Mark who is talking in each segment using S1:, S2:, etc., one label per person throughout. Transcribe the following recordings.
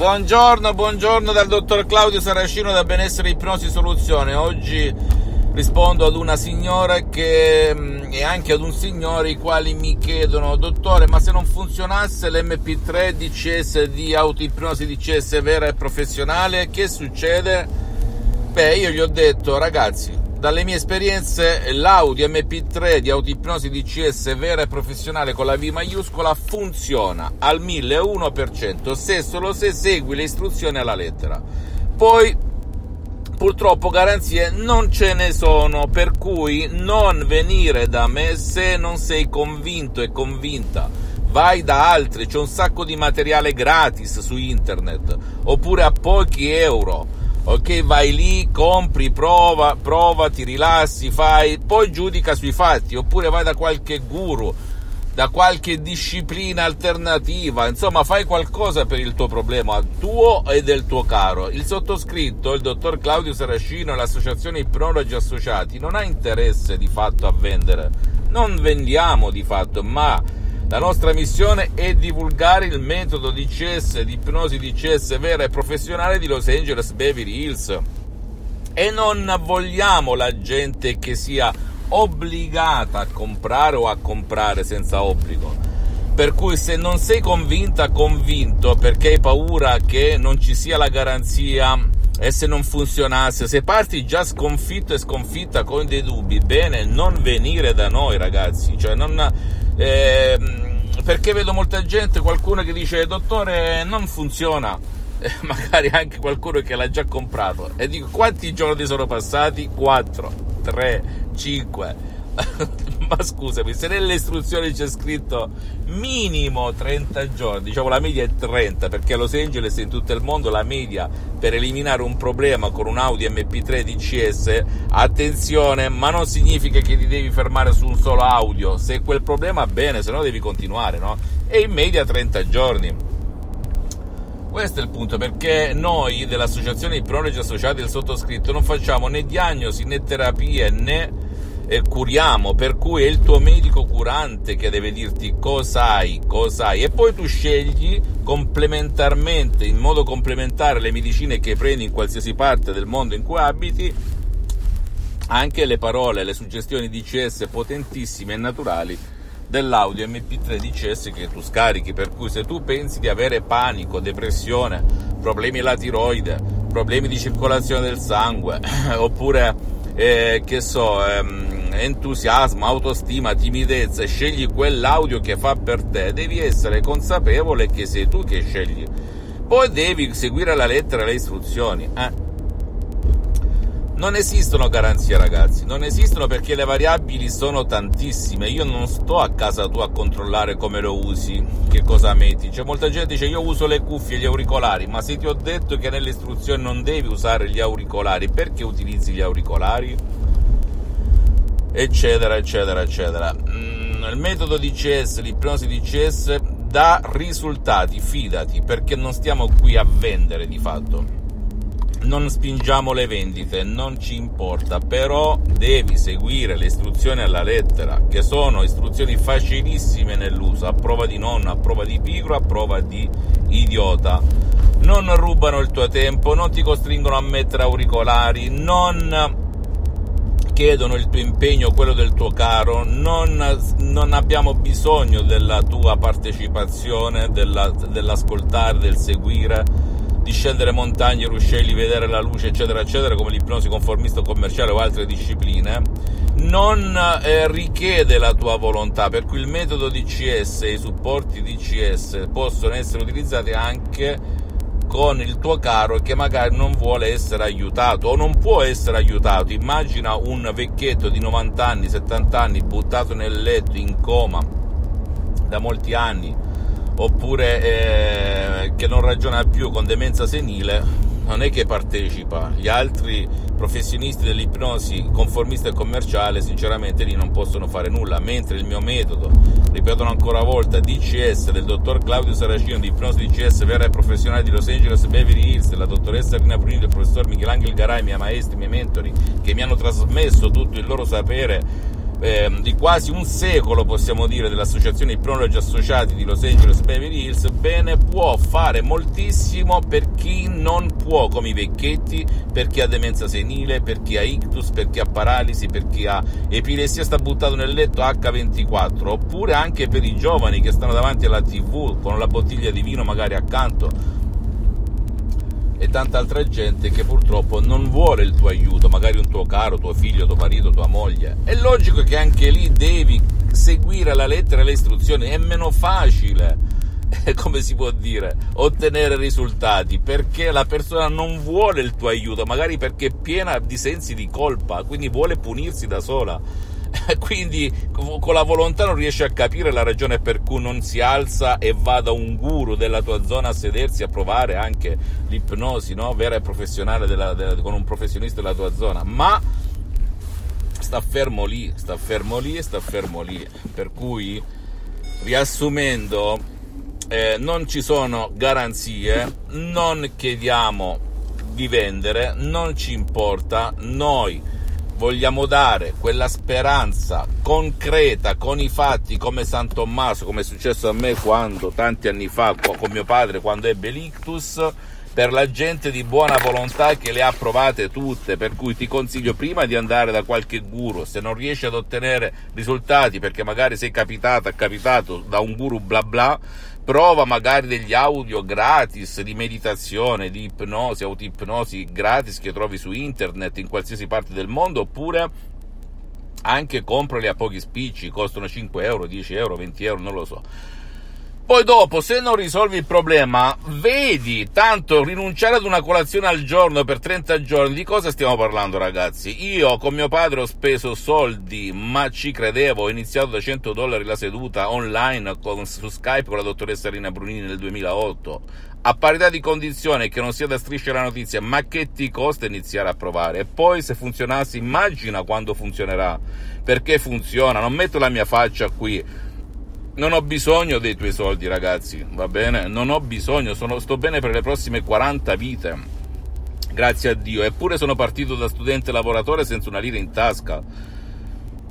S1: Buongiorno, buongiorno dal dottor Claudio Saracino da Benessere Ipnosi Soluzione. Oggi rispondo ad una signora che, mm, e anche ad un signore i quali mi chiedono dottore ma se non funzionasse l'MP3 DCS di autoipnosi DCS vera e professionale che succede? Beh io gli ho detto ragazzi dalle mie esperienze l'audio MP3 di autoipnosi DCS vera e professionale con la V maiuscola funziona al 1001% se solo se segui le istruzioni alla lettera. Poi purtroppo garanzie non ce ne sono, per cui non venire da me se non sei convinto e convinta. Vai da altri, c'è un sacco di materiale gratis su internet, oppure a pochi euro ok? Vai lì, compri, prova, prova, ti rilassi, fai, poi giudica sui fatti, oppure vai da qualche guru, da qualche disciplina alternativa, insomma fai qualcosa per il tuo problema, tuo e del tuo caro. Il sottoscritto, il dottor Claudio Saracino e l'associazione Ipnologi Associati non ha interesse di fatto a vendere, non vendiamo di fatto, ma la nostra missione è divulgare il metodo di DCS, di ipnosi DCS vera e professionale di Los Angeles Beverly Hills. E non vogliamo la gente che sia obbligata a comprare o a comprare senza obbligo. Per cui se non sei convinta, convinto perché hai paura che non ci sia la garanzia e se non funzionasse, se parti già sconfitto e sconfitta con dei dubbi, bene, non venire da noi ragazzi, cioè non... Eh, perché vedo molta gente, qualcuno che dice dottore non funziona, eh, magari anche qualcuno che l'ha già comprato. E dico quanti giorni sono passati? 4, 3, 5 ma scusami, se nelle istruzioni c'è scritto minimo 30 giorni, diciamo la media è 30, perché a Los Angeles e in tutto il mondo la media per eliminare un problema con un Audi MP3 DCS, attenzione, ma non significa che ti devi fermare su un solo audio, se quel problema bene, se no devi continuare, no? E in media 30 giorni. Questo è il punto, perché noi dell'associazione Ipnologi Associati del sottoscritto non facciamo né diagnosi né terapie né eh, curiamo, per cui è il tuo medico curante che deve dirti cosa hai, cosa hai, e poi tu scegli complementarmente, in modo complementare le medicine che prendi in qualsiasi parte del mondo in cui abiti, anche le parole, le suggestioni DCS potentissime e naturali dell'audio MP3 DCS che tu scarichi, per cui se tu pensi di avere panico, depressione, problemi alla tiroide, problemi di circolazione del sangue, oppure eh, che so, ehm, entusiasmo, autostima, timidezza, scegli quell'audio che fa per te, devi essere consapevole che sei tu che scegli. Poi devi seguire la lettera e le istruzioni. Eh? Non esistono garanzie, ragazzi, non esistono perché le variabili sono tantissime. Io non sto a casa tua a controllare come lo usi, che cosa metti. C'è molta gente che dice io uso le cuffie e gli auricolari, ma se ti ho detto che nelle istruzioni non devi usare gli auricolari, perché utilizzi gli auricolari? Eccetera, eccetera, eccetera. Mm, il metodo DCS, l'ipnosi DCS dà risultati, fidati, perché non stiamo qui a vendere di fatto. Non spingiamo le vendite, non ci importa, però devi seguire le istruzioni alla lettera, che sono istruzioni facilissime nell'uso, a prova di nonno, a prova di pigro, a prova di idiota. Non rubano il tuo tempo, non ti costringono a mettere auricolari, non chiedono il tuo impegno, quello del tuo caro, non, non abbiamo bisogno della tua partecipazione, della, dell'ascoltare, del seguire, di scendere montagne, ruscelli, vedere la luce, eccetera, eccetera, come l'ipnosi conformista commerciale o altre discipline, non eh, richiede la tua volontà, per cui il metodo DCS e i supporti DCS possono essere utilizzati anche con il tuo caro che magari non vuole essere aiutato o non può essere aiutato. Immagina un vecchietto di 90 anni, 70 anni buttato nel letto in coma da molti anni, oppure non ragiona più con demenza senile non è che partecipa, gli altri professionisti dell'ipnosi conformista e commerciale sinceramente lì non possono fare nulla, mentre il mio metodo, ripeto ancora una volta, DCS del dottor Claudio Saracino di ipnosi DCS vera e professionale di Los Angeles Beverly Hills, della dottoressa Rina Bruni, del professor Michelangelo Garai, miei maestri, miei mentori, che mi hanno trasmesso tutto il loro sapere eh, di quasi un secolo, possiamo dire, dell'associazione Ipnologi Associati di Los Angeles Beverly Hills, bene, può fare moltissimo per chi non può, come i vecchietti, per chi ha demenza senile, per chi ha ictus, per chi ha paralisi, per chi ha epilessia sta buttato nel letto H24, oppure anche per i giovani che stanno davanti alla TV con la bottiglia di vino magari accanto e tanta altra gente che purtroppo non vuole il tuo aiuto, magari un tuo caro, tuo figlio, tuo marito, tua moglie. È logico che anche lì devi seguire la lettera e le istruzioni, è meno facile, come si può dire, ottenere risultati perché la persona non vuole il tuo aiuto, magari perché è piena di sensi di colpa, quindi vuole punirsi da sola quindi con la volontà non riesci a capire la ragione per cui non si alza e va da un guru della tua zona a sedersi a provare anche l'ipnosi no? vera e professionale della, della, con un professionista della tua zona, ma sta fermo lì, sta fermo lì sta fermo lì. Per cui, riassumendo, eh, non ci sono garanzie, non chiediamo di vendere, non ci importa, noi vogliamo dare quella speranza concreta con i fatti come San Tommaso, come è successo a me quando tanti anni fa con mio padre quando ebbe l'ictus per la gente di buona volontà che le ha provate tutte, per cui ti consiglio prima di andare da qualche guru, se non riesci ad ottenere risultati perché magari sei capitato, capitato da un guru bla bla, prova magari degli audio gratis di meditazione, di ipnosi, autoipnosi gratis che trovi su internet in qualsiasi parte del mondo, oppure anche comprali a pochi spicci, costano 5 euro, 10 euro, 20 euro, non lo so poi dopo, se non risolvi il problema, vedi, tanto rinunciare ad una colazione al giorno per 30 giorni, di cosa stiamo parlando ragazzi? Io con mio padre ho speso soldi, ma ci credevo, ho iniziato da 100 dollari la seduta online con, su Skype con la dottoressa Rina Brunini nel 2008. A parità di condizione che non sia da striscia la notizia, ma che ti costa iniziare a provare? E poi se funzionasse, immagina quando funzionerà. Perché funziona? Non metto la mia faccia qui non ho bisogno dei tuoi soldi, ragazzi, va bene? Non ho bisogno, sono, sto bene per le prossime 40 vite. Grazie a Dio. Eppure sono partito da studente lavoratore senza una lira in tasca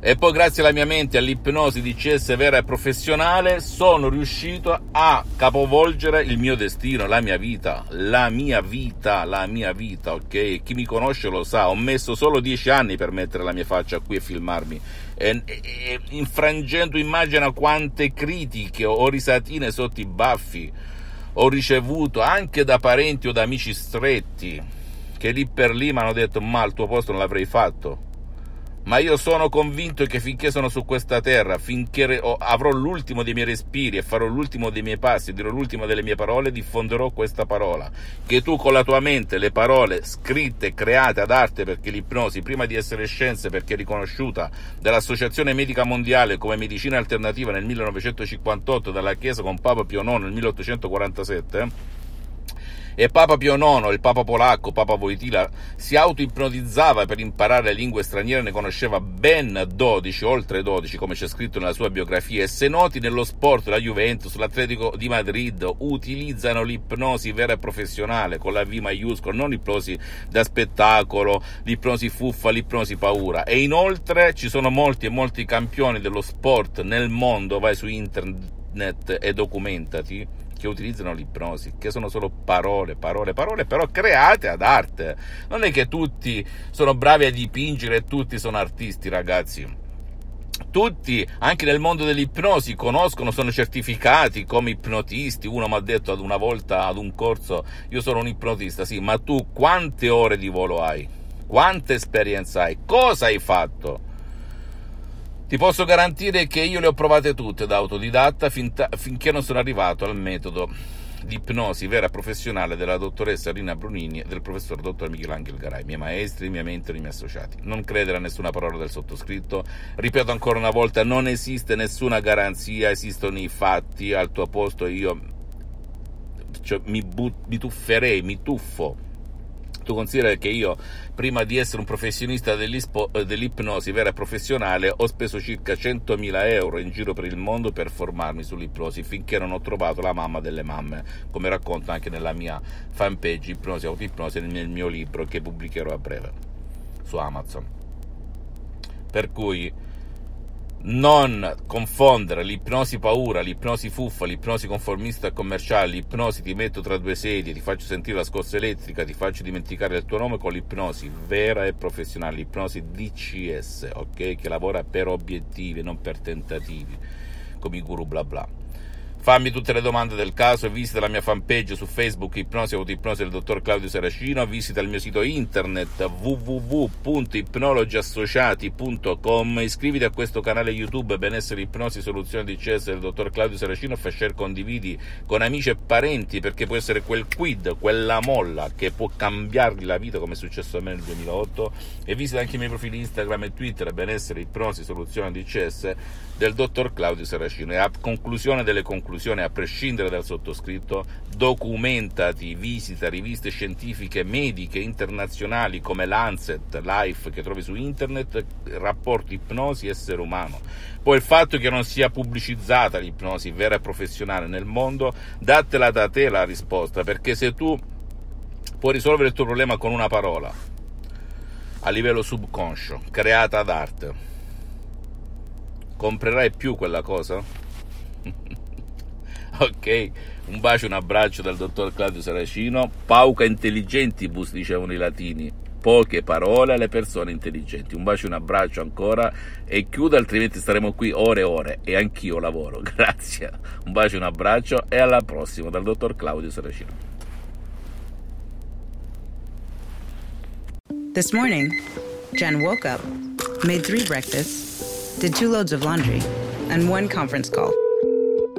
S1: e poi grazie alla mia mente all'ipnosi di CS vera e professionale sono riuscito a capovolgere il mio destino, la mia vita, la mia vita, la mia vita, ok? Chi mi conosce lo sa, ho messo solo dieci anni per mettere la mia faccia qui e filmarmi. E, e, e infrangendo immagina quante critiche o risatine sotto i baffi ho ricevuto anche da parenti o da amici stretti che lì per lì mi hanno detto ma al tuo posto non l'avrei fatto ma io sono convinto che finché sono su questa terra, finché avrò l'ultimo dei miei respiri e farò l'ultimo dei miei passi, dirò l'ultima delle mie parole, diffonderò questa parola. Che tu con la tua mente, le parole scritte, create ad arte, perché l'ipnosi, prima di essere scienze, perché riconosciuta dall'Associazione Medica Mondiale come medicina alternativa nel 1958, dalla Chiesa con Papa Pio IX nel 1847, e Papa Pio IX, il Papa polacco, Papa Wojtyla, si auto-ipnotizzava per imparare lingue straniere, ne conosceva ben 12, oltre 12, come c'è scritto nella sua biografia, e se noti nello sport, la Juventus, l'Atletico di Madrid, utilizzano l'ipnosi vera e professionale, con la V maiuscola, non l'ipnosi da spettacolo, l'ipnosi fuffa, l'ipnosi paura. E inoltre ci sono molti e molti campioni dello sport nel mondo, vai su internet e documentati, che utilizzano l'ipnosi, che sono solo parole, parole, parole, però create ad arte. Non è che tutti sono bravi a dipingere e tutti sono artisti, ragazzi. Tutti, anche nel mondo dell'ipnosi, conoscono, sono certificati come ipnotisti. Uno mi ha detto ad una volta ad un corso, io sono un ipnotista, sì, ma tu quante ore di volo hai? Quanta esperienza hai? Cosa hai fatto? Ti posso garantire che io le ho provate tutte da autodidatta finta, finché non sono arrivato al metodo di ipnosi vera professionale della dottoressa Rina Brunini e del professor dottor Michelangelo Garai, miei maestri, miei mentori, miei associati. Non credere a nessuna parola del sottoscritto, ripeto ancora una volta, non esiste nessuna garanzia, esistono i fatti, al tuo posto io faccio? Mi, but- mi tufferei, mi tuffo tu considera che io, prima di essere un professionista eh, dell'ipnosi vera e professionale, ho speso circa 100.000 euro in giro per il mondo per formarmi sull'ipnosi finché non ho trovato la mamma delle mamme, come racconto anche nella mia fanpage Ipnosi Autoipnosi nel mio libro che pubblicherò a breve su Amazon. Per cui non confondere l'ipnosi paura, l'ipnosi fuffa, l'ipnosi conformista commerciale, l'ipnosi ti metto tra due sedie, ti faccio sentire la scossa elettrica, ti faccio dimenticare il tuo nome con l'ipnosi vera e professionale, l'ipnosi DCS, ok? Che lavora per obiettivi, non per tentativi, come i guru bla bla. Fammi tutte le domande del caso e visita la mia fanpage su Facebook Ipnosi Autoipnosi del dottor Claudio Saracino, visita il mio sito internet www.ipnologiassociati.com, iscriviti a questo canale YouTube Benessere Ipnosi Soluzione di CS del dottor Claudio Saracino, fai share, condividi con amici e parenti perché può essere quel quid, quella molla che può cambiargli la vita come è successo a me nel 2008 e visita anche i miei profili Instagram e Twitter Benessere Ipnosi Soluzione di CS del dottor Claudio Saracino. E a conclusione delle conclusioni conclusione, a prescindere dal sottoscritto, documentati, visita riviste scientifiche mediche internazionali come Lancet, Life che trovi su internet, rapporti ipnosi essere umano. Poi il fatto che non sia pubblicizzata l'ipnosi vera e professionale nel mondo, datela da te la risposta, perché se tu puoi risolvere il tuo problema con una parola, a livello subconscio, creata ad arte, comprerai più quella cosa? Ok? Un bacio, un abbraccio dal dottor Claudio Saracino. Pauca intelligentibus, dicevano i latini. Poche parole alle persone intelligenti. Un bacio, un abbraccio ancora e chiudo, altrimenti staremo qui ore e ore e anch'io lavoro. Grazie. Un bacio, un abbraccio e alla prossima dal dottor Claudio Saracino.
S2: This morning, Jen woke up, made three breakfasts, did two loads of laundry, and one conference call.